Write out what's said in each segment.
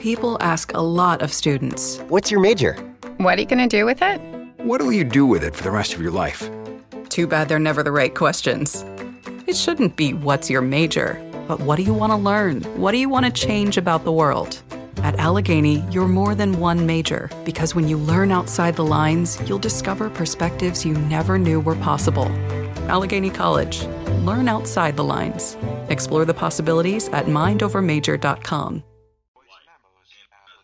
People ask a lot of students. What's your major? What are you going to do with it? What will you do with it for the rest of your life? Too bad they're never the right questions. It shouldn't be what's your major, but what do you want to learn? What do you want to change about the world? At Allegheny, you're more than one major because when you learn outside the lines, you'll discover perspectives you never knew were possible. Allegheny College. Learn outside the lines. Explore the possibilities at mindovermajor.com.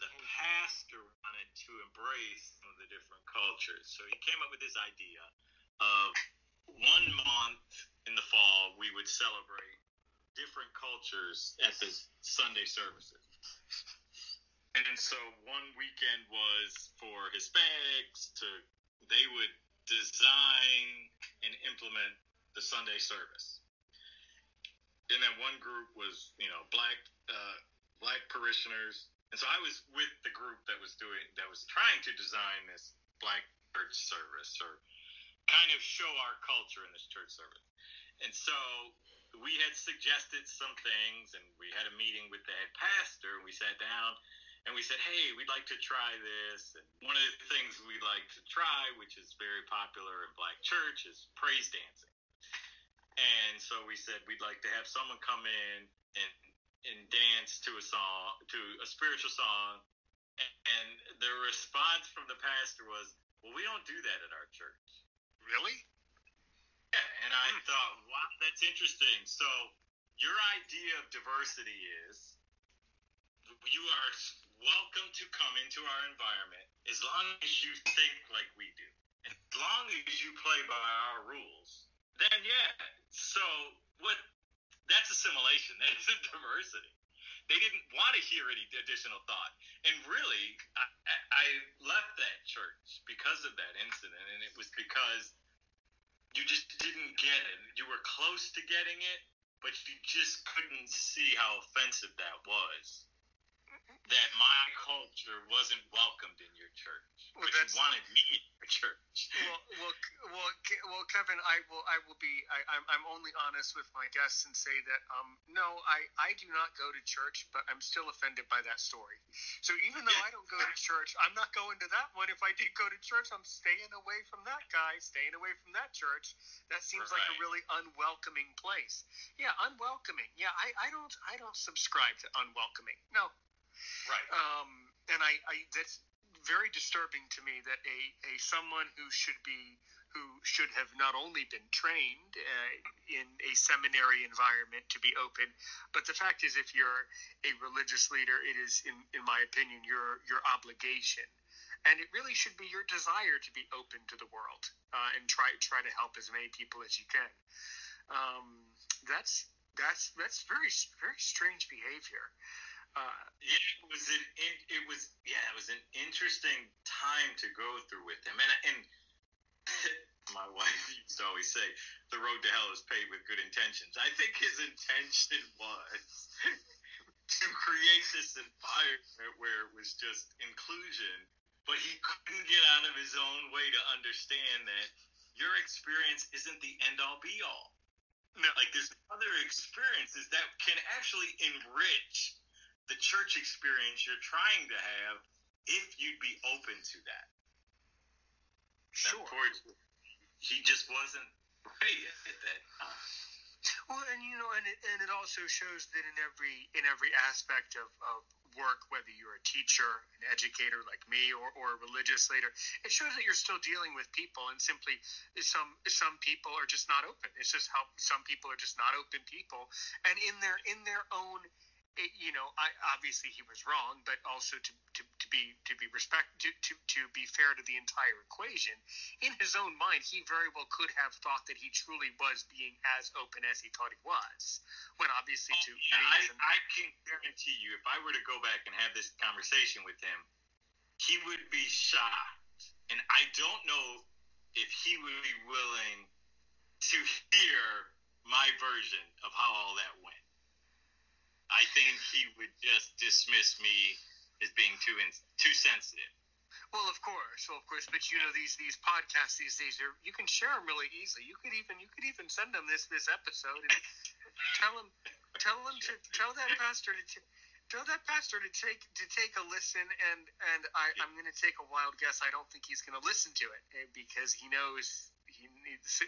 the pastor wanted to embrace some of the different cultures. So he came up with this idea of one month in the fall we would celebrate different cultures at the Sunday services. And so one weekend was for Hispanics to they would design and implement the Sunday service. And then one group was, you know, black uh, black parishioners. And so I was with the group that was doing that was trying to design this black church service or kind of show our culture in this church service. And so we had suggested some things and we had a meeting with the head pastor and we sat down and we said, Hey, we'd like to try this. And one of the things we like to try, which is very popular in black church, is praise dancing. And so we said we'd like to have someone come in and and dance to a song, to a spiritual song. And, and the response from the pastor was, "Well, we don't do that at our church." Really? I hmm. thought, wow, that's interesting. So your idea of diversity is you are welcome to come into our environment as long as you think like we do. As long as you play by our rules, then yeah. So what? That's assimilation. That's diversity. They didn't want to hear any additional thought, and really, I, I left that church because of that incident, and it was because you just didn't get it. You were close to getting it, but you just couldn't see how offensive that was. That my culture wasn't welcomed in your church, Well, but you wanted me in your church. well, well, well, well, Kevin, I will, I will be, I, I'm, I'm only honest with my guests and say that, um, no, I, I do not go to church, but I'm still offended by that story. So even though I don't go to church, I'm not going to that one. If I did go to church, I'm staying away from that guy, staying away from that church. That seems like a really unwelcoming place. Yeah, unwelcoming. Yeah, I, I don't, I don't subscribe to unwelcoming. No, Right. um, and I, I that's very disturbing to me that a, a someone who should be who should have not only been trained uh, in a seminary environment to be open, but the fact is, if you're a religious leader, it is, in, in my opinion, your your obligation, and it really should be your desire to be open to the world uh, and try try to help as many people as you can. Um, that's that's that's very very strange behavior. Uh, Yeah, it was an in- it was yeah, it was an interesting time to go through with him, and and my wife used to always say, "The road to hell is paved with good intentions." I think his intention was to create this environment where it was just inclusion, but he couldn't get out of his own way to understand that your experience isn't the end all be all. No. Like there's other experiences that can actually enrich the church experience you're trying to have if you'd be open to that. sure. Unfortunately, he just wasn't ready at that time. Well, and you know, and it, and it also shows that in every in every aspect of, of work, whether you're a teacher, an educator like me, or, or a religious leader, it shows that you're still dealing with people, and simply some some people are just not open. It's just how some people are just not open people, and in their in their own. It, you know, I, obviously he was wrong, but also to, to, to be to be respect to, to, to be fair to the entire equation, in his own mind, he very well could have thought that he truly was being as open as he thought he was. When obviously, to oh, Yeah, me, I, as an- I can guarantee you, if I were to go back and have this conversation with him, he would be shocked. And I don't know if he would be willing to hear my version of how all that went. I think he would just dismiss me as being too in, too sensitive. well, of course, well, of course, but you know these these podcasts these days, are, you can share them really easily. You could even you could even send them this this episode and tell him tell him to tell that pastor to. tell that pastor to take to take a listen and and I, I'm going to take a wild guess. I don't think he's going to listen to it eh, because he knows he needs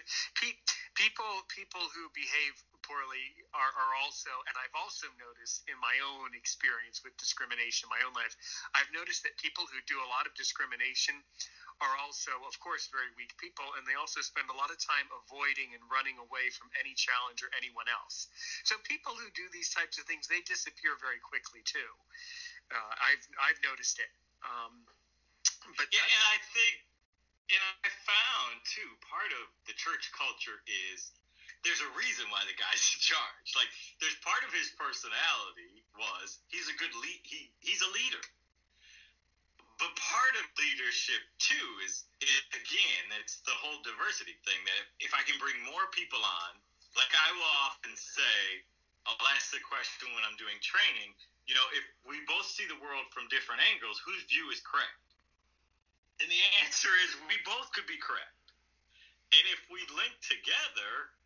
people people who behave poorly are, are also and I've also noticed in my own experience with discrimination in my own life I've noticed that people who do a lot of discrimination are also, of course, very weak people, and they also spend a lot of time avoiding and running away from any challenge or anyone else. So people who do these types of things, they disappear very quickly too. Uh, I've I've noticed it. Um, but yeah, and I think, and I found too, part of the church culture is there's a reason why the guy's in charge. Like, there's part of his personality was he's a good lead. He he's a leader but part of leadership too is, is again it's the whole diversity thing that if i can bring more people on like i will often say i'll ask the question when i'm doing training you know if we both see the world from different angles whose view is correct and the answer is we both could be correct and if we link together if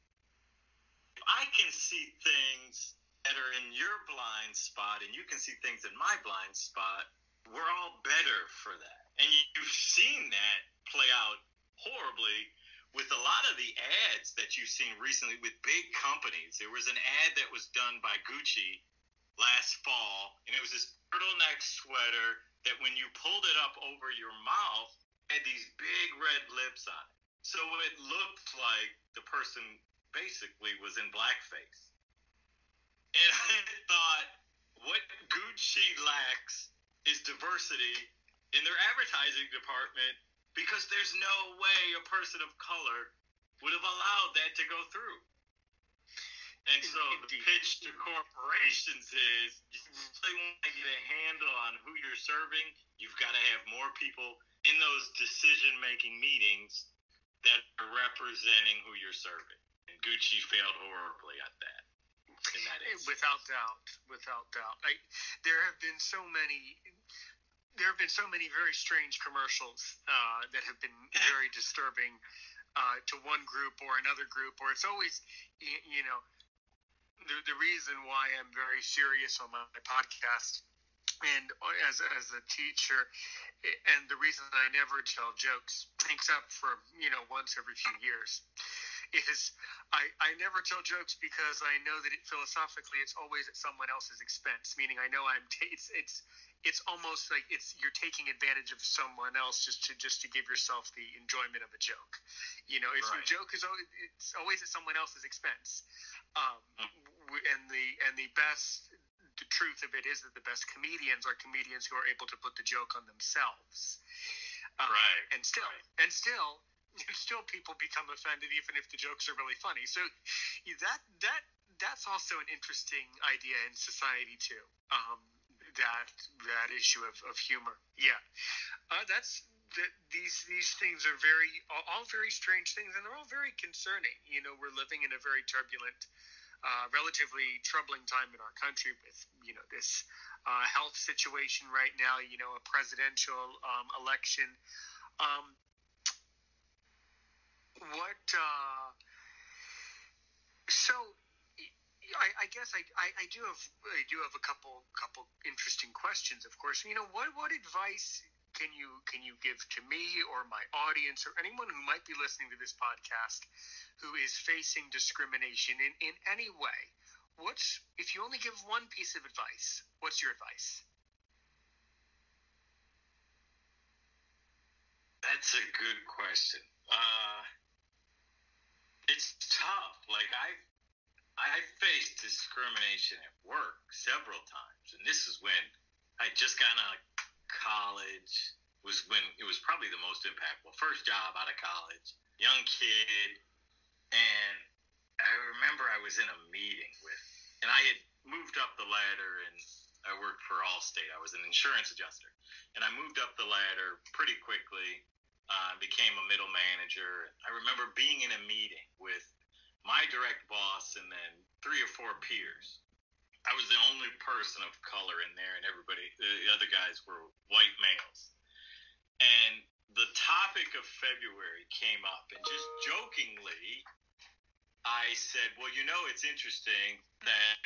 i can see things that are in your blind spot and you can see things in my blind spot we're all better for that. And you've seen that play out horribly with a lot of the ads that you've seen recently with big companies. There was an ad that was done by Gucci last fall, and it was this turtleneck sweater that when you pulled it up over your mouth had these big red lips on it. So it looked like the person basically was in blackface. And I thought, what Gucci lacks is diversity in their advertising department because there's no way a person of color would have allowed that to go through. And so Indeed. the pitch to corporations is you really want to get a handle on who you're serving, you've got to have more people in those decision making meetings that are representing who you're serving. Gucci failed horribly at that. Without doubt, without doubt. I, there have been so many. There have been so many very strange commercials uh, that have been very disturbing uh, to one group or another group, or it's always, you, you know, the, the reason why I'm very serious on my, my podcast and as as a teacher, and the reason I never tell jokes, except for you know once every few years, is I, I never tell jokes because I know that it, philosophically it's always at someone else's expense. Meaning I know I'm t- it's it's it's almost like it's you're taking advantage of someone else just to just to give yourself the enjoyment of a joke. You know, if right. your joke is always it's always at someone else's expense. Um, and the and the best the truth of it is that the best comedians are comedians who are able to put the joke on themselves. Um, right. And still, right. and still, still people become offended even if the jokes are really funny. So that that that's also an interesting idea in society too. Um, that that issue of, of humor. Yeah, uh, that's that these these things are very all, all, very strange things, and they're all very concerning. You know, we're living in a very turbulent, uh, relatively troubling time in our country with you know this uh, health situation right now. You know, a presidential um, election. Um, what uh, so I, I guess I, I, I, do have I do have a couple couple interesting questions. Of course, you know what what advice can you can you give to me or my audience or anyone who might be listening to this podcast who is facing discrimination in, in any way? What's if you only give one piece of advice? What's your advice? That's a good question. Uh, it's tough. Like I I faced discrimination at work several times, and this is when I just got out of college. Was when it was probably the most impactful. First job out of college, young kid, and I remember I was in a meeting with, and I had moved up the ladder, and I worked for Allstate. I was an insurance adjuster, and I moved up the ladder pretty quickly uh, became a middle manager. I remember being in a meeting with my direct boss and then three or four peers. I was the only person of color in there, and everybody, the other guys were white males. And the topic of February came up, and just jokingly, I said, Well, you know, it's interesting that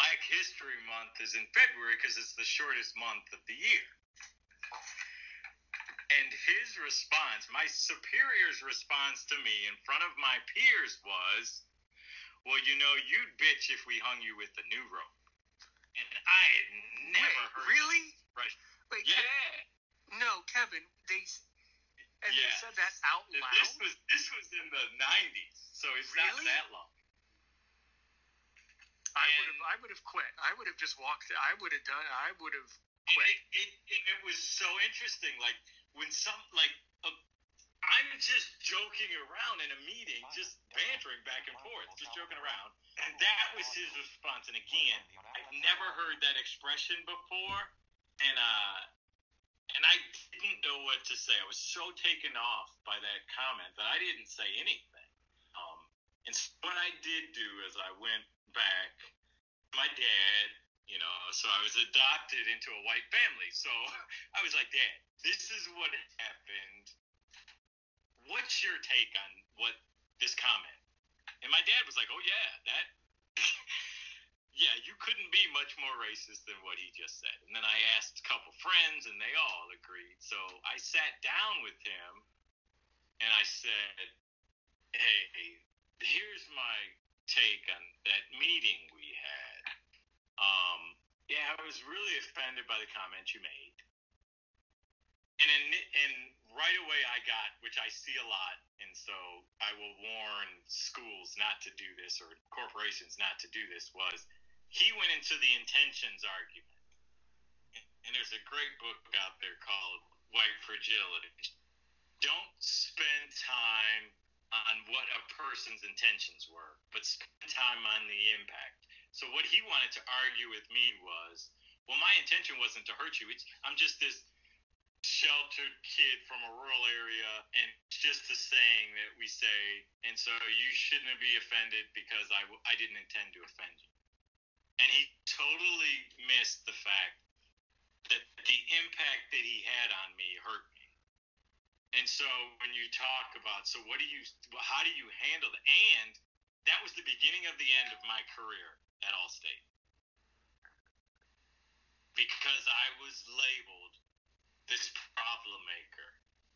Black History Month is in February because it's the shortest month of the year. And his response, my superior's response to me in front of my peers was, Well, you know, you'd bitch if we hung you with the new rope. And I had never Wait, heard really? Right. Wait, Yeah. Ke- no, Kevin. They and Yeah. they said that out loud. This was this was in the nineties, so it's Really? not that long. I would have. I would have quit. I would have just walked. I would have done. I would have quit. It, it, it, it was so interesting. Like when some like I'm just joking around in a meeting, just bantering back and forth, just joking around, and that was his response. And again, I've never heard that expression before, and uh, and I didn't know what to say. I was so taken off by that comment that I didn't say anything. Um, and so what I did do is I went back to my dad, you know, so I was adopted into a white family. So I was like, Dad, this is what happened. What's your take on what this comment? And my dad was like, Oh yeah, that yeah, you couldn't be much more racist than what he just said. And then I asked a couple friends, and they all agreed. So I sat down with him, and I said, "Hey, here's my take on that meeting we had. Um, yeah, I was really offended by the comment you made, and in, and right away I got, which I see a lot, and so I will warn schools not to do this or corporations not to do this. Was he went into the intentions argument. And there's a great book out there called White Fragility. Don't spend time on what a person's intentions were, but spend time on the impact. So what he wanted to argue with me was, well, my intention wasn't to hurt you. It's, I'm just this sheltered kid from a rural area, and it's just a saying that we say, and so you shouldn't be offended because I, I didn't intend to offend you and he totally missed the fact that the impact that he had on me hurt me. And so when you talk about, so what do you, how do you handle that? And that was the beginning of the end of my career at Allstate because I was labeled this problem maker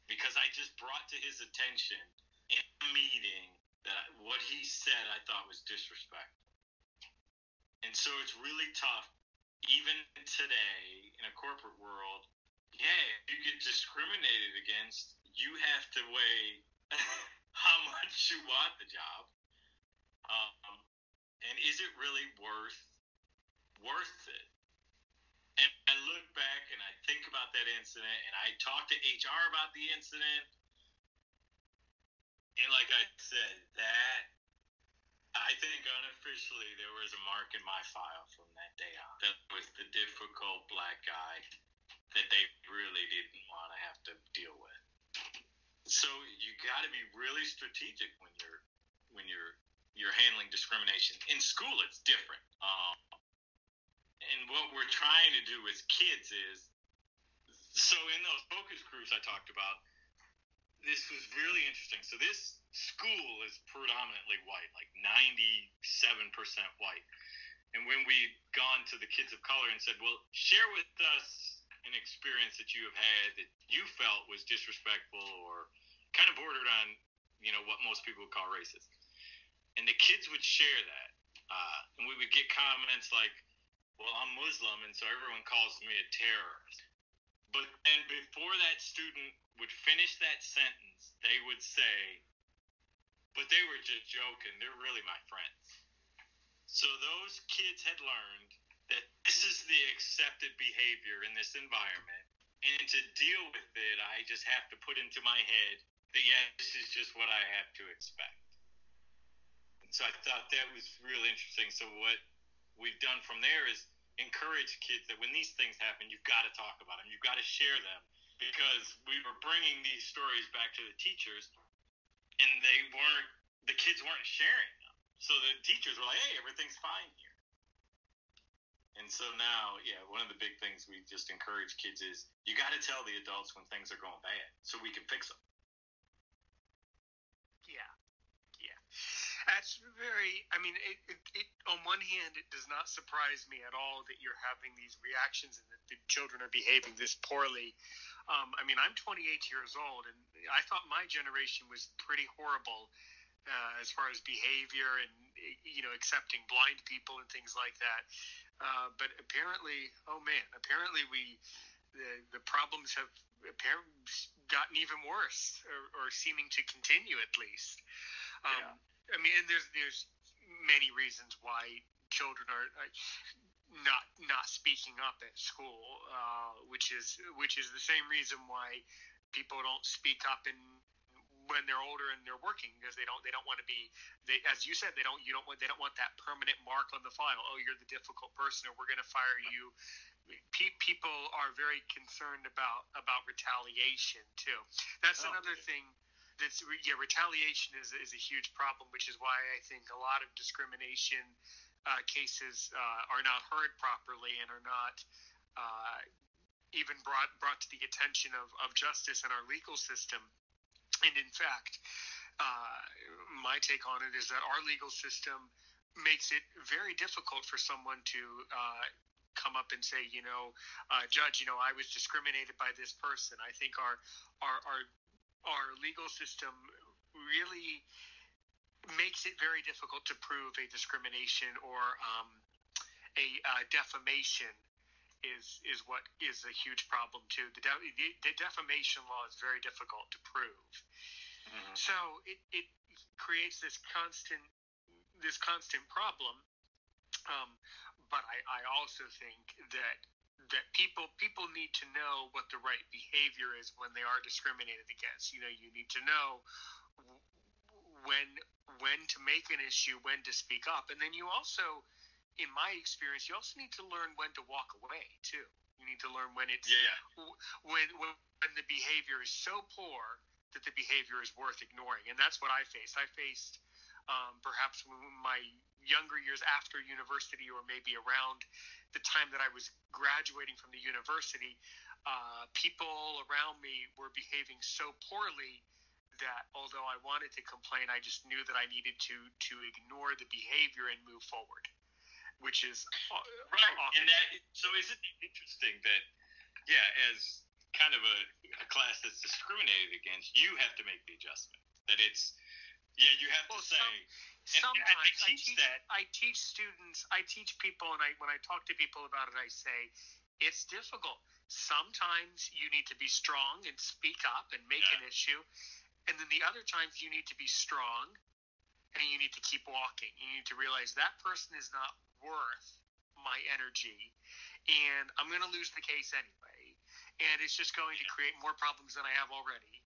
because I just brought to his attention in a meeting that what he said I thought was disrespectful. And so it's really tough, even today in a corporate world. Yeah, if you get discriminated against, you have to weigh how much you want the job, um, and is it really worth worth it? And I look back and I think about that incident, and I talk to HR about the incident, and like I said, that I think unofficially there was a mark in my file from that day on. That was the difficult black guy that they really didn't want to have to deal with. So you got to be really strategic when you're when you're you're handling discrimination. In school, it's different. Um, and what we're trying to do with kids is so in those focus groups I talked about, this was really interesting. So this school is predominantly white, like 97% white. And when we've gone to the kids of color and said, well, share with us an experience that you have had that you felt was disrespectful or kind of bordered on, you know, what most people would call racist. And the kids would share that. Uh, and we would get comments like, well, I'm Muslim, and so everyone calls me a terrorist. But then before that student would finish that sentence, they would say, but they were just joking. They're really my friends. So those kids had learned that this is the accepted behavior in this environment. And to deal with it, I just have to put into my head that, yeah, this is just what I have to expect. And so I thought that was really interesting. So what we've done from there is encourage kids that when these things happen, you've got to talk about them. You've got to share them because we were bringing these stories back to the teachers and they weren't, the kids weren't sharing them. So the teachers were like, hey, everything's fine here. And so now, yeah, one of the big things we just encourage kids is you got to tell the adults when things are going bad so we can fix them. Yeah, yeah. That's very. I mean, it, it, it, on one hand, it does not surprise me at all that you're having these reactions and that the children are behaving this poorly. Um, I mean, I'm 28 years old, and I thought my generation was pretty horrible uh, as far as behavior and you know accepting blind people and things like that. Uh, but apparently, oh man, apparently we the, the problems have apparently gotten even worse or, or seeming to continue at least. Um, yeah. I mean, and there's there's many reasons why children are not not speaking up at school, uh, which is which is the same reason why people don't speak up in when they're older and they're working because they don't they don't want to be they as you said they don't you don't want they don't want that permanent mark on the file. Oh you're the difficult person or we're going to fire you. People are very concerned about about retaliation too. That's oh, another yeah. thing that's yeah retaliation is is a huge problem which is why I think a lot of discrimination uh, cases uh, are not heard properly and are not uh, even brought brought to the attention of, of justice in our legal system. And in fact, uh, my take on it is that our legal system makes it very difficult for someone to uh, come up and say, you know, uh, judge, you know, I was discriminated by this person. I think our our our our legal system really makes it very difficult to prove a discrimination or um, a uh, defamation is is what is a huge problem too. The, de- the defamation law is very difficult to prove. Mm-hmm. So it, it creates this constant this constant problem. Um, but I, I also think that that people people need to know what the right behavior is when they are discriminated against. You know, you need to know when when to make an issue, when to speak up, and then you also, in my experience, you also need to learn when to walk away too. You need to learn when it's yeah. when when the behavior is so poor that the behavior is worth ignoring, and that's what I faced. I faced um, perhaps my younger years after university, or maybe around the time that I was graduating from the university, uh, people around me were behaving so poorly that although I wanted to complain, I just knew that I needed to to ignore the behavior and move forward, which is right. Often. And that so is it interesting that yeah, as kind of a, a class that's discriminated against, you have to make the adjustment. That it's yeah, you have well, to say. Some, sometimes I teach, I teach that. I teach students. I teach people, and I when I talk to people about it, I say it's difficult. Sometimes you need to be strong and speak up and make yeah. an issue and then the other times you need to be strong and you need to keep walking. You need to realize that person is not worth my energy and I'm going to lose the case anyway. And it's just going to create more problems than I have already.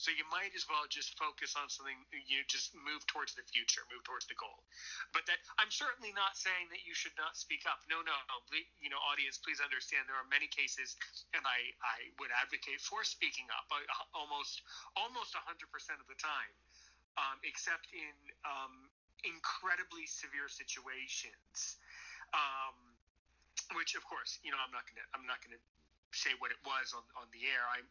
So you might as well just focus on something. You just move towards the future, move towards the goal. But that I'm certainly not saying that you should not speak up. No, no, no. You know, audience, please understand there are many cases, and I I would advocate for speaking up uh, almost almost 100% of the time, um, except in um, incredibly severe situations. Um, which of course you know i'm not gonna i'm not gonna say what it was on, on the air. I'm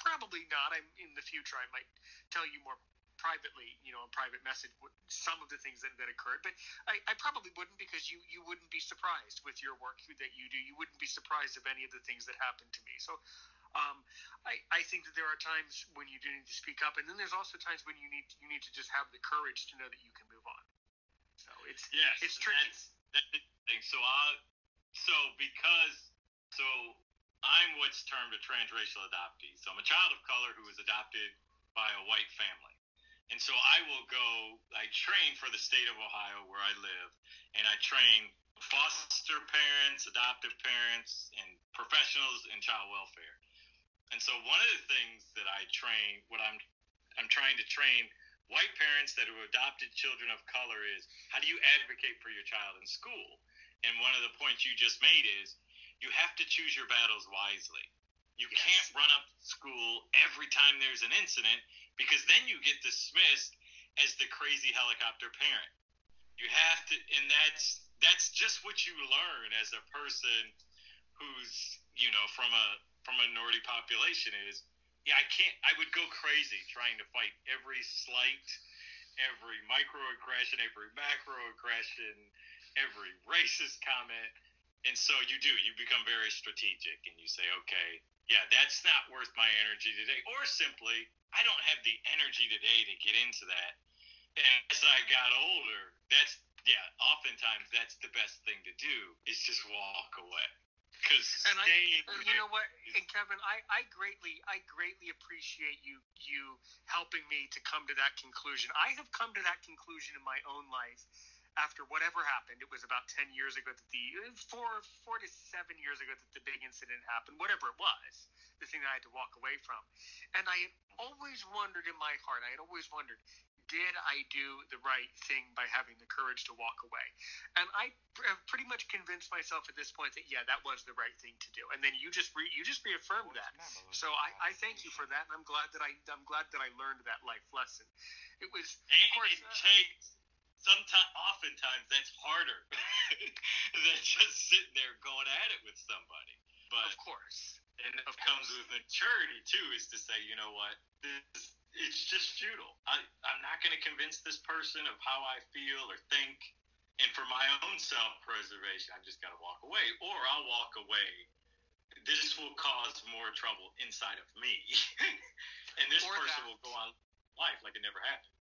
probably not. I'm in the future. I might tell you more privately, you know, a private message, some of the things that, that occurred. But I, I probably wouldn't because you, you wouldn't be surprised with your work that you do. You wouldn't be surprised of any of the things that happened to me. So um, I, I think that there are times when you do need to speak up, and then there's also times when you need you need to just have the courage to know that you can move on. So it's yes, it's tricky. That's, that's the thing. So I so because so I'm what's termed a transracial adoptee. So I'm a child of color who was adopted by a white family. And so I will go, I train for the state of Ohio where I live, and I train foster parents, adoptive parents, and professionals in child welfare. And so one of the things that I train, what I'm I'm trying to train white parents that have adopted children of color is how do you advocate for your child in school? And one of the points you just made is you have to choose your battles wisely. You yes. can't run up school every time there's an incident because then you get dismissed as the crazy helicopter parent. You have to, and that's that's just what you learn as a person who's you know from a from a minority population is yeah I can't I would go crazy trying to fight every slight every microaggression, every macroaggression, every racist comment. And so you do, you become very strategic and you say, okay, yeah, that's not worth my energy today. Or simply, I don't have the energy today to get into that. And as I got older, that's, yeah, oftentimes that's the best thing to do is just walk away. Because and I, you know what, and Kevin, I, I greatly, I greatly appreciate you, you helping me to come to that conclusion. I have come to that conclusion in my own life after whatever happened. It was about ten years ago that the four, four to seven years ago that the big incident happened. Whatever it was, the thing that I had to walk away from, and I had always wondered in my heart. I had always wondered, did I do the right thing by having the courage to walk away? And I have pretty much convinced myself at this point that yeah, that was the right thing to do. And then you just re- you just reaffirmed that. So I, I thank you for that, and I'm glad that I I'm glad that I learned that life lesson. It was of course. It uh, takes sometimes, oftentimes, that's harder than just sitting there going at it with somebody. But of course, and it comes with maturity too, is to say, you know what, this it's just futile. I, I'm not going to convince this person of how I feel or think. And for my own self preservation, I've just got to walk away, or I'll walk away. This will cause more trouble inside of me. and this or person that. will go on life like it never happened.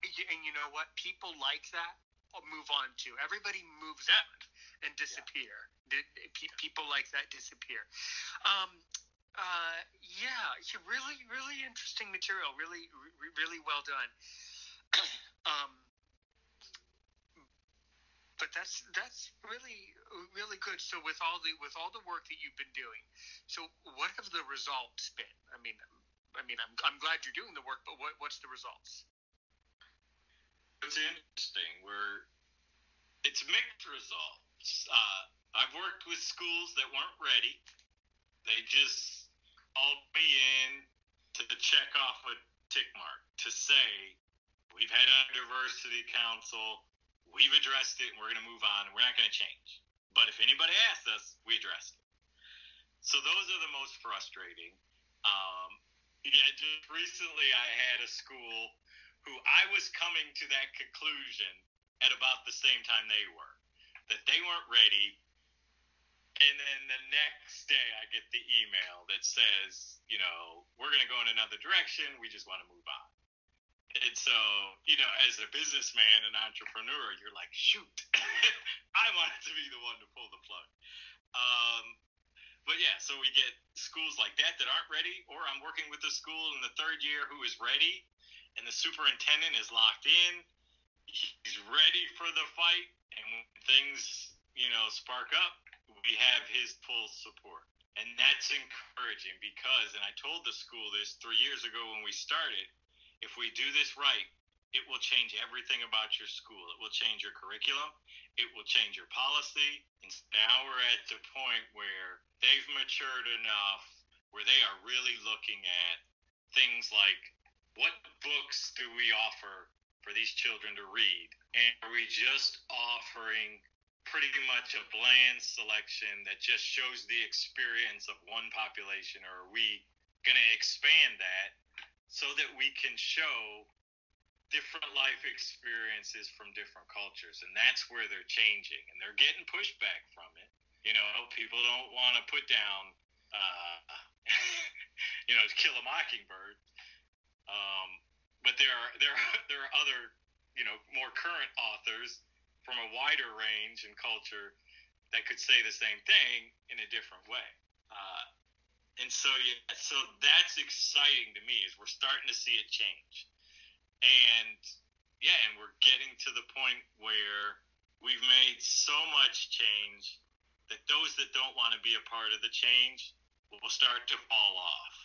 And and you know what? People like that move on to. Everybody moves yeah. on and disappear. Yeah. People like that disappear. Um, uh, yeah, really, really interesting material. Really, really well done. um, but that's that's really really good. So with all the with all the work that you've been doing, so what have the results been? I mean, I mean, I'm I'm glad you're doing the work, but what what's the results? It's interesting. We're it's mixed results. Uh, I've worked with schools that weren't ready. They just called me in to check off a tick mark to say we've had a diversity council, we've addressed it, and we're going to move on, and we're not going to change. But if anybody asks us, we address it. So those are the most frustrating. Um, yeah, just recently I had a school who I was coming to that conclusion at about the same time they were, that they weren't ready and then the next day, I get the email that says, you know, we're going to go in another direction. We just want to move on. And so, you know, as a businessman and entrepreneur, you're like, shoot, I wanted to be the one to pull the plug. Um, but yeah, so we get schools like that that aren't ready, or I'm working with a school in the third year who is ready, and the superintendent is locked in. He's ready for the fight, and when things, you know, spark up, we have his full support. And that's encouraging because, and I told the school this three years ago when we started, if we do this right, it will change everything about your school. It will change your curriculum. It will change your policy. And now we're at the point where they've matured enough where they are really looking at things like what books do we offer for these children to read? And are we just offering pretty much a bland selection that just shows the experience of one population, or are we going to expand that so that we can show different life experiences from different cultures? And that's where they're changing, and they're getting pushback from it. You know, people don't want to put down, uh, you know, kill a mockingbird. Um, but there are there are there are other, you know, more current authors from a wider range and culture that could say the same thing in a different way. Uh, and so, yeah, so that's exciting to me is we're starting to see it change. And yeah, and we're getting to the point where we've made so much change that those that don't want to be a part of the change will start to fall off.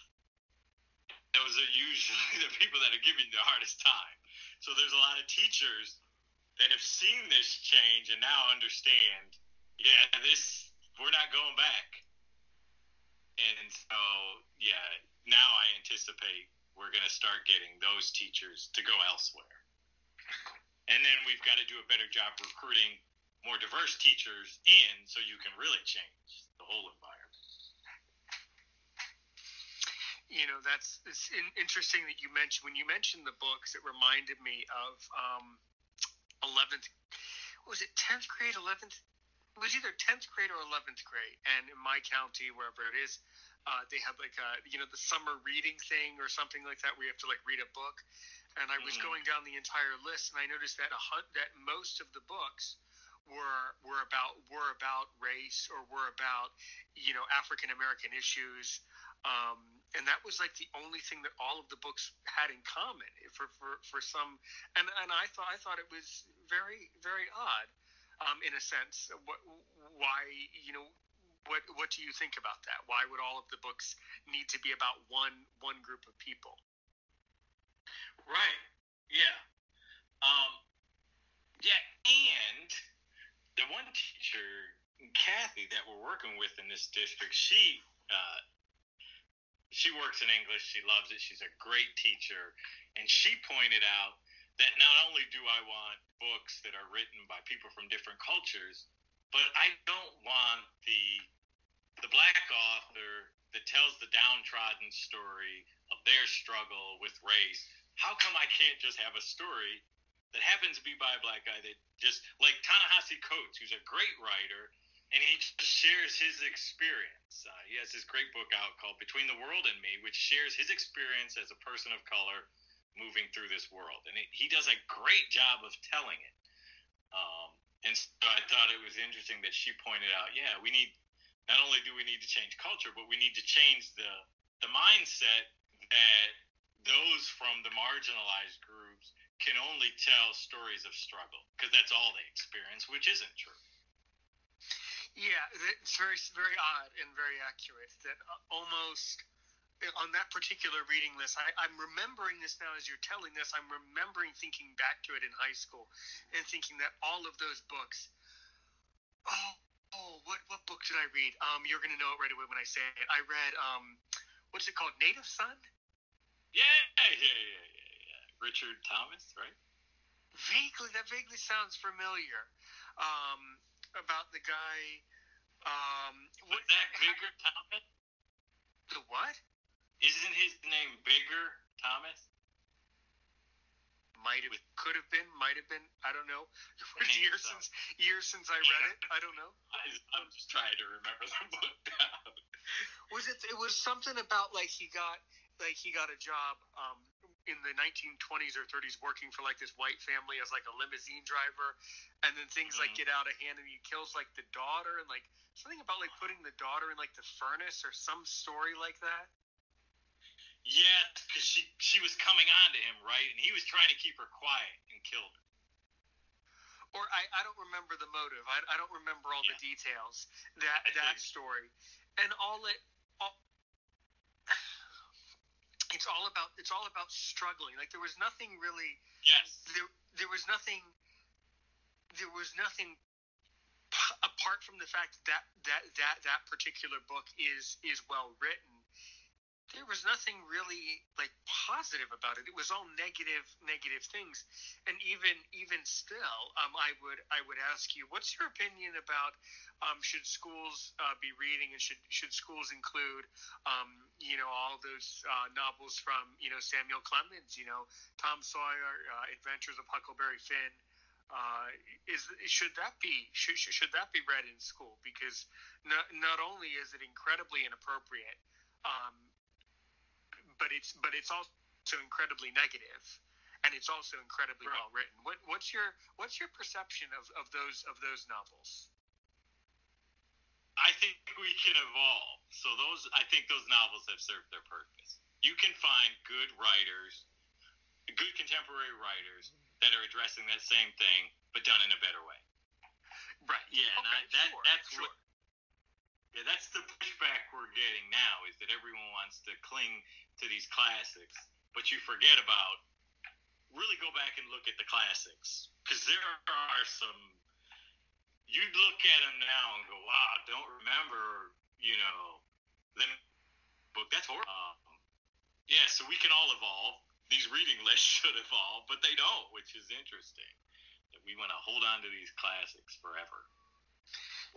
Those are usually the people that are giving the hardest time. So there's a lot of teachers that have seen this change and now understand, yeah, this we're not going back. And so, yeah, now I anticipate we're going to start getting those teachers to go elsewhere. And then we've got to do a better job recruiting more diverse teachers in so you can really change the whole environment. You know, that's it's in, interesting that you mentioned when you mentioned the books. It reminded me of um, 11th. Was it 10th grade? 11th? It was either 10th grade or 11th grade. And in my county, wherever it is, uh, they had like a you know the summer reading thing or something like that where you have to like read a book. And I was mm-hmm. going down the entire list, and I noticed that a hun- that most of the books were were about were about race or were about you know African American issues. Um, and that was like the only thing that all of the books had in common for, for, for some and, and I thought I thought it was very very odd um, in a sense what, why you know what what do you think about that? Why would all of the books need to be about one one group of people? Right. Yeah. Um, yeah and the one teacher Kathy that we're working with in this district she uh, she works in English. She loves it. She's a great teacher. And she pointed out that not only do I want books that are written by people from different cultures, but I don't want the the black author that tells the downtrodden story of their struggle with race. How come I can't just have a story that happens to be by a black guy that just like Ta-Nehisi Coates, who's a great writer, and he shares his experience. Uh, he has this great book out called Between the World and Me, which shares his experience as a person of color moving through this world, and it, he does a great job of telling it. Um, and so I thought it was interesting that she pointed out, yeah, we need not only do we need to change culture, but we need to change the the mindset that those from the marginalized groups can only tell stories of struggle because that's all they experience, which isn't true. Yeah, it's very very odd and very accurate. That uh, almost on that particular reading list, I, I'm remembering this now as you're telling this. I'm remembering thinking back to it in high school and thinking that all of those books. Oh, oh, what what book did I read? Um, you're gonna know it right away when I say it. I read um, what's it called? Native Son. Yeah, yeah, yeah, yeah, yeah. Richard Thomas, right? Vaguely, that vaguely sounds familiar. Um, about the guy. Um, what, Was that Bigger Thomas? The what? Isn't his name Bigger Thomas? Might have, could have been, might have been. I don't know. It years so. since years since I read it. I don't know. I, am just trying to remember the book now. Was it? It was something about like he got like he got a job um, in the 1920s or 30s working for like this white family as like a limousine driver and then things mm-hmm. like get out of hand and he kills like the daughter and like something about like putting the daughter in like the furnace or some story like that. Yeah because she she was coming on to him right? And he was trying to keep her quiet and killed her. Or I, I don't remember the motive. I, I don't remember all yeah. the details that I that story. And all it it's all about it's all about struggling. Like there was nothing really. Yes. There there was nothing. There was nothing apart from the fact that that that that particular book is is well written there was nothing really like positive about it. It was all negative, negative things. And even even still, um, I would I would ask you, what's your opinion about um, should schools uh, be reading and should should schools include um, you know all those uh, novels from you know Samuel Clemens, you know Tom Sawyer, uh, Adventures of Huckleberry Finn. Uh, is should that be should, should that be read in school because not, not only is it incredibly inappropriate um, but it's but it's also incredibly negative, and it's also incredibly right. well written. What, what's your what's your perception of, of those of those novels? I think we can evolve. So those I think those novels have served their purpose. You can find good writers, good contemporary writers that are addressing that same thing, but done in a better way. Right. Yeah. Okay, I, that, sure, that's sure. what. Yeah, that's the pushback we're getting now is that everyone wants to cling to these classics, but you forget about really go back and look at the classics because there are some. You look at them now and go, "Wow, don't remember," you know, them book. That's horrible. Um, yeah, so we can all evolve. These reading lists should evolve, but they don't, which is interesting. That we want to hold on to these classics forever.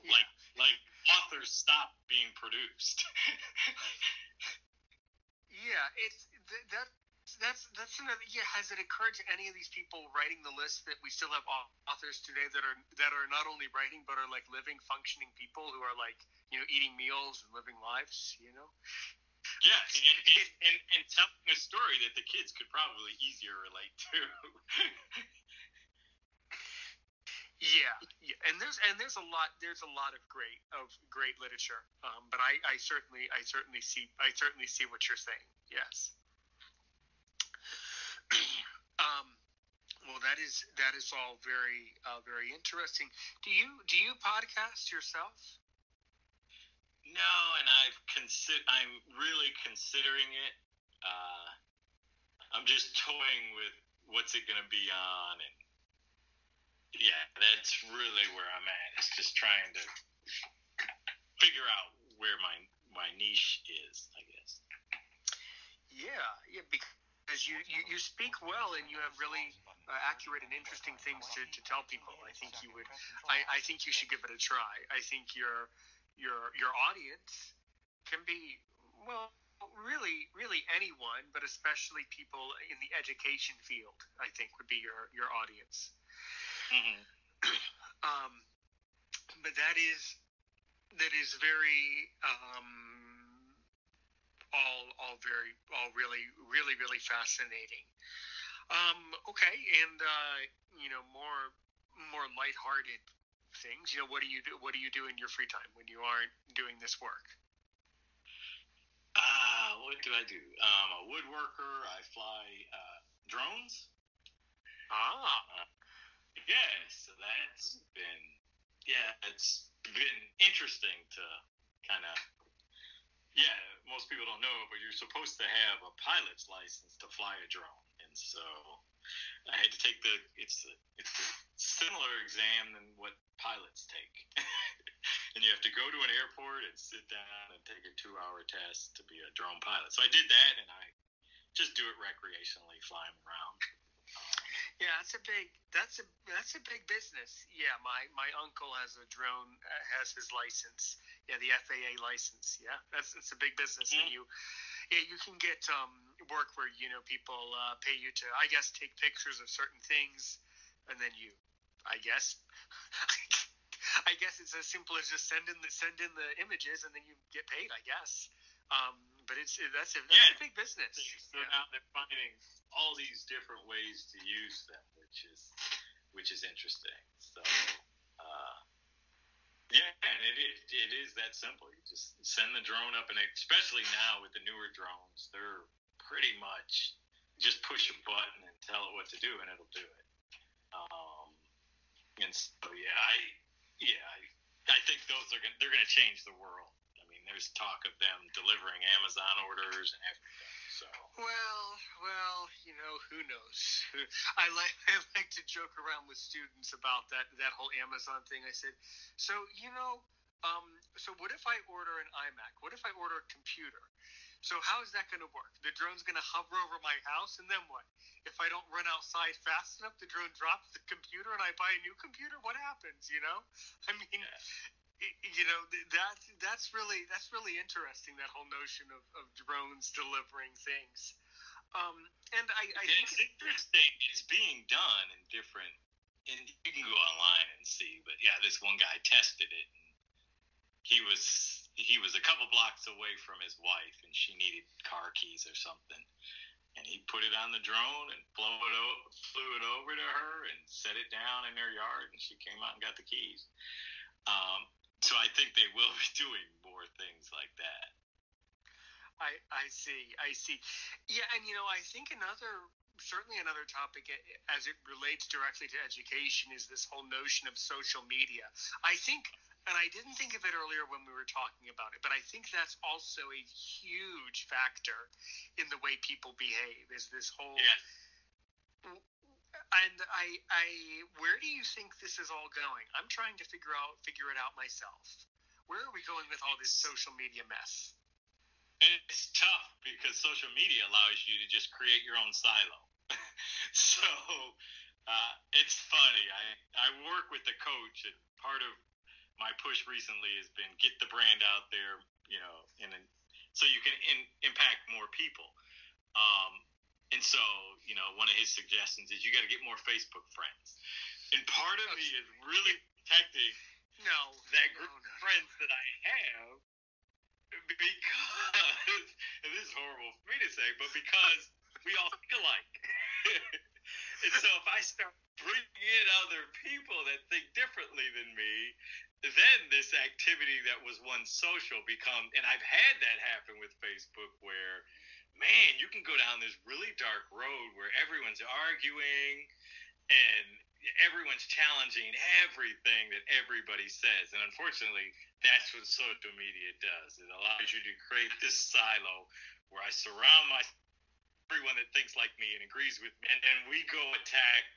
Yeah. Like like authors stop being produced. yeah, it's that that's that's another. Yeah, has it occurred to any of these people writing the list that we still have authors today that are that are not only writing but are like living, functioning people who are like you know eating meals and living lives? You know. Yeah, and, and, and, and telling a story that the kids could probably easier relate to. Yeah, yeah, and there's and there's a lot there's a lot of great of great literature. Um, but I, I certainly I certainly see I certainly see what you're saying. Yes. um, well, that is that is all very uh, very interesting. Do you do you podcast yourself? No, and I've consider I'm really considering it. Uh, I'm just toying with what's it going to be on and that's really where I'm at. It's just trying to figure out where my my niche is, I guess. Yeah, yeah, because you, you, you speak well and you have really uh, accurate and interesting things to, to tell people. I think you would. I, I think you should give it a try. I think your your your audience can be well really really anyone but especially people in the education field i think would be your your audience Mm-hmm. Um, but that is that is very um, all all very all really really really fascinating. Um, okay, and uh, you know more more lighthearted things. You know, what do you do? What do you do in your free time when you aren't doing this work? Ah, uh, what do I do? I'm a woodworker. I fly uh, drones. Ah. Yeah, so that's been yeah, it's been interesting to kind of yeah. Most people don't know, but you're supposed to have a pilot's license to fly a drone, and so I had to take the it's a, it's a similar exam than what pilots take, and you have to go to an airport and sit down and take a two-hour test to be a drone pilot. So I did that, and I just do it recreationally, flying around. Yeah, that's a big that's a that's a big business. Yeah, my my uncle has a drone uh, has his license. Yeah, the FAA license. Yeah, that's it's a big business, mm-hmm. and you yeah you can get um work where you know people uh, pay you to I guess take pictures of certain things, and then you I guess. I guess it's as simple as just send in the send in the images and then you get paid. I guess. Um, but it's that's a, that's yeah. a big business. So yeah. now they're finding all these different ways to use them, which is which is interesting. So uh, yeah, and it is it is that simple. You just send the drone up, and especially now with the newer drones, they're pretty much just push a button and tell it what to do, and it'll do it. Um, and so yeah, I yeah I, I think those are gonna, they're going to change the world I mean, there's talk of them delivering Amazon orders and everything. So well, well, you know, who knows? I like I like to joke around with students about that that whole Amazon thing. I said, so you know, um, so what if I order an iMac? What if I order a computer? So how is that going to work? The drone's going to hover over my house, and then what? If I don't run outside fast enough, the drone drops the computer, and I buy a new computer. What happens? You know, I mean, yeah you know that that's really that's really interesting that whole notion of, of drones delivering things. Um, and I, I it's think interesting it's being done in different and you can go online and see but yeah this one guy tested it and he was he was a couple blocks away from his wife and she needed car keys or something. And he put it on the drone and flew it, o- flew it over to her and set it down in their yard and she came out and got the keys. Um, so I think they will be doing more things like that. I I see. I see. Yeah, and you know, I think another certainly another topic as it relates directly to education is this whole notion of social media. I think and I didn't think of it earlier when we were talking about it, but I think that's also a huge factor in the way people behave. Is this whole yeah and I, I, where do you think this is all going? I'm trying to figure out, figure it out myself. Where are we going with all this social media mess? It's tough because social media allows you to just create your own silo. so uh, it's funny. I, I work with the coach, and part of my push recently has been get the brand out there, you know, in a so you can in, impact more people. Um, and so, you know, one of his suggestions is you got to get more Facebook friends. And part of me is really protecting No, that group no, of friends that I have because and this is horrible for me to say, but because we all think alike. and so if I start bringing in other people that think differently than me, then this activity that was once social become and I've had that happen with Facebook where man, you can go down this really dark road where everyone's arguing and everyone's challenging everything that everybody says. And unfortunately, that's what social media does. It allows you to create this silo where I surround my everyone that thinks like me and agrees with me, and then we go attack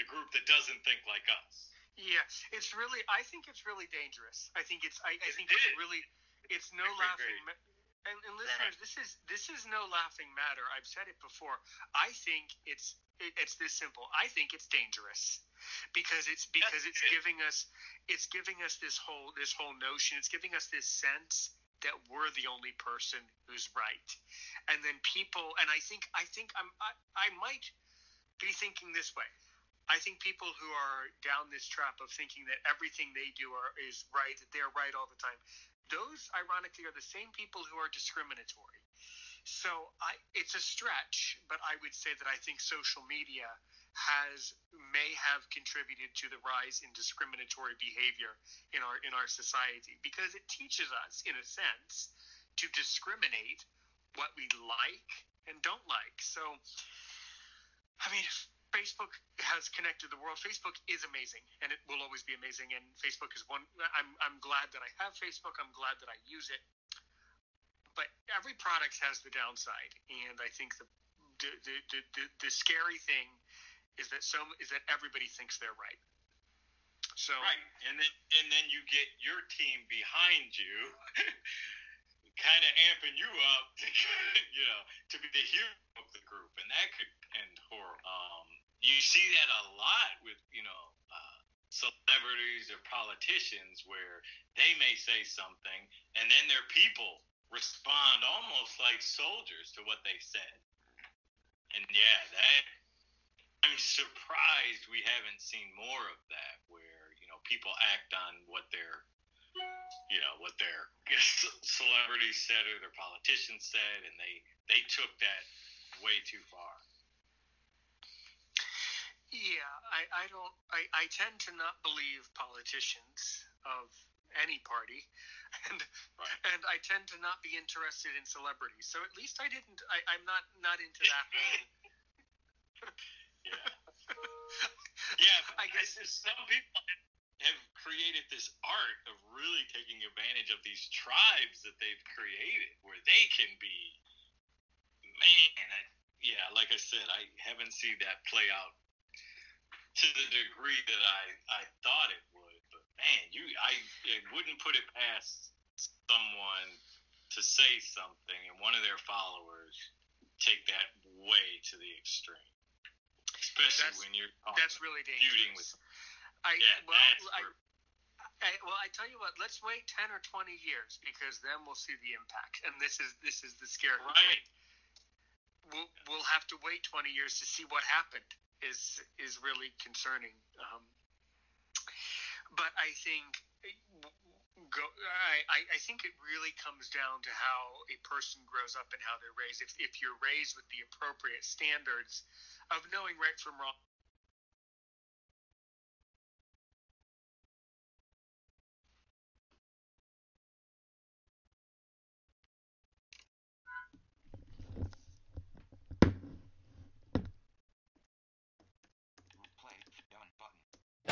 the group that doesn't think like us. Yeah, it's really. I think it's really dangerous. I think it's. I, I It think it's really. It's no laughing. very- And, and listeners, this is this is no laughing matter. I've said it before. I think it's it, it's this simple. I think it's dangerous because it's because it's giving us it's giving us this whole this whole notion. It's giving us this sense that we're the only person who's right, and then people. And I think I think I'm I, I might be thinking this way. I think people who are down this trap of thinking that everything they do are, is right, that they're right all the time, those ironically are the same people who are discriminatory. So I, it's a stretch, but I would say that I think social media has may have contributed to the rise in discriminatory behavior in our in our society because it teaches us, in a sense, to discriminate what we like and don't like. So, I mean, Facebook has connected the world. Facebook is amazing, and it will always be amazing. And Facebook is one. I'm I'm glad that I have Facebook. I'm glad that I use it. But every product has the downside, and I think the the the, the, the, scary thing is that some is that everybody thinks they're right. So Right, and then and then you get your team behind you, kind of amping you up, to, you know, to be the hero of the group, and that could end horrible. Um, you see that a lot with you know uh, celebrities or politicians where they may say something, and then their people respond almost like soldiers to what they said. And yeah, that I'm surprised we haven't seen more of that, where you know people act on what their, you know, what their celebrities said or their politicians said, and they they took that way too far. Yeah, I, I don't. I, I tend to not believe politicians of any party, and Right. and I tend to not be interested in celebrities. So at least I didn't. I, I'm not not into that. Yeah. Yeah, I guess- just some people have created this art of really taking advantage of these tribes that they've created, where they can be, man. I, yeah, like I said, I haven't seen that play out to the degree that I I thought it would. But man, you, I it wouldn't put it past someone to say something and one of their followers take that way to the extreme, especially That's- when you're That's really dangerous. with I yeah, well, I, I, well, I tell you what. Let's wait ten or twenty years because then we'll see the impact. And this is this is the scary right. thing. We'll we'll have to wait twenty years to see what happened. Is is really concerning. Um, but I think go. I I think it really comes down to how a person grows up and how they're raised. If if you're raised with the appropriate standards of knowing right from wrong.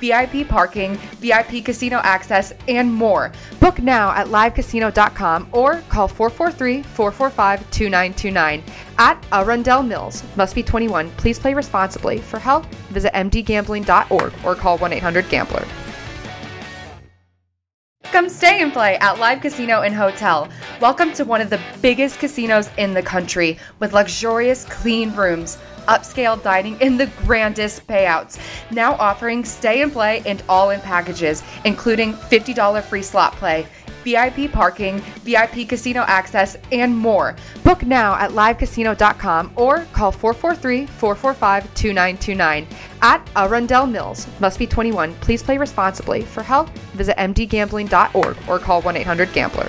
VIP parking, VIP casino access, and more. Book now at livecasino.com or call 443 445 2929 at Arundel Mills. Must be 21. Please play responsibly. For help, visit mdgambling.org or call 1 800 Gambler. Come stay and play at Live Casino and Hotel. Welcome to one of the biggest casinos in the country with luxurious, clean rooms, upscale dining, and the grandest payouts. Now offering stay and play and all in packages, including $50 free slot play. VIP parking, VIP casino access, and more. Book now at livecasino.com or call 443 445 2929 at Arundel Mills. Must be 21. Please play responsibly. For help, visit mdgambling.org or call 1 800 Gambler.